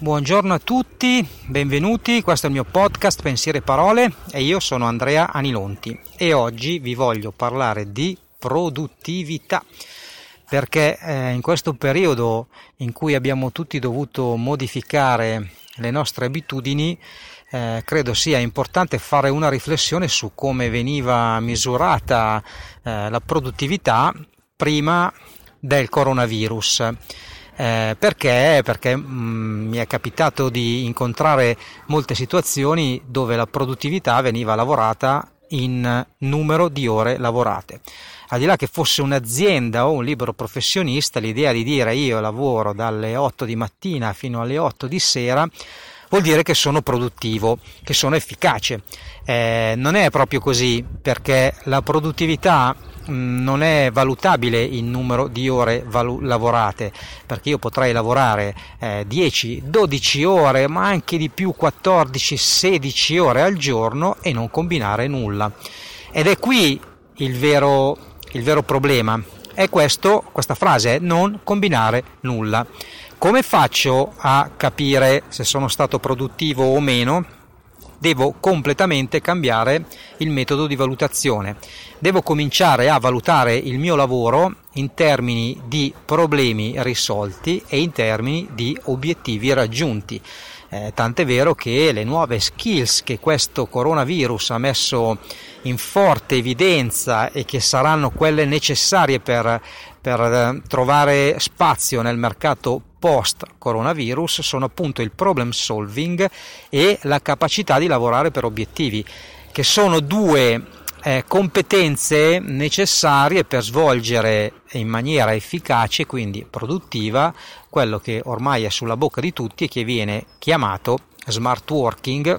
Buongiorno a tutti, benvenuti, questo è il mio podcast Pensiere e Parole e io sono Andrea Anilonti e oggi vi voglio parlare di produttività perché eh, in questo periodo in cui abbiamo tutti dovuto modificare le nostre abitudini eh, credo sia importante fare una riflessione su come veniva misurata eh, la produttività prima del coronavirus. Eh, perché? Perché mh, mm, mi è capitato di incontrare molte situazioni dove la produttività veniva lavorata in numero di ore lavorate. Al di là che fosse un'azienda o un libero professionista, l'idea di dire io lavoro dalle 8 di mattina fino alle 8 di sera vuol dire che sono produttivo, che sono efficace. Eh, non è proprio così perché la produttività non è valutabile in numero di ore valu- lavorate, perché io potrei lavorare eh, 10, 12 ore, ma anche di più 14, 16 ore al giorno e non combinare nulla. Ed è qui il vero, il vero problema. È questo, questa frase non combinare nulla. Come faccio a capire se sono stato produttivo o meno? Devo completamente cambiare il metodo di valutazione. Devo cominciare a valutare il mio lavoro in termini di problemi risolti e in termini di obiettivi raggiunti. Eh, tant'è vero che le nuove skills che questo coronavirus ha messo in forte evidenza e che saranno quelle necessarie per, per eh, trovare spazio nel mercato post coronavirus sono appunto il problem solving e la capacità di lavorare per obiettivi, che sono due eh, competenze necessarie per svolgere in maniera efficace, quindi produttiva, quello che ormai è sulla bocca di tutti e che viene chiamato smart working,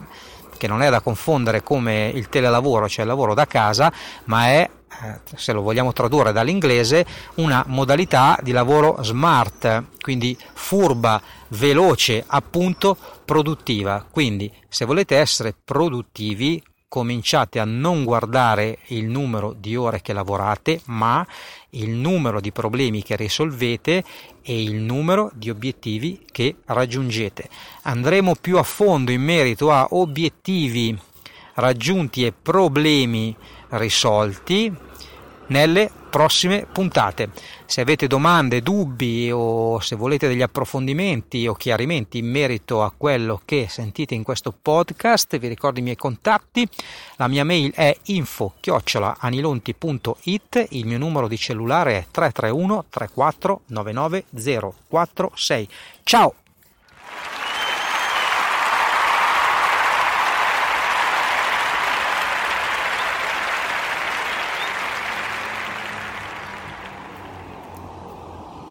che non è da confondere come il telelavoro, cioè il lavoro da casa, ma è eh, se lo vogliamo tradurre dall'inglese, una modalità di lavoro smart, quindi furba, veloce, appunto produttiva. Quindi se volete essere produttivi, cominciate a non guardare il numero di ore che lavorate, ma il numero di problemi che risolvete e il numero di obiettivi che raggiungete. Andremo più a fondo in merito a obiettivi raggiunti e problemi risolti nelle prossime puntate. Se avete domande, dubbi o se volete degli approfondimenti o chiarimenti in merito a quello che sentite in questo podcast, vi ricordo i miei contatti. La mia mail è info-anilonti.it, il mio numero di cellulare è 331 34 99 046. Ciao!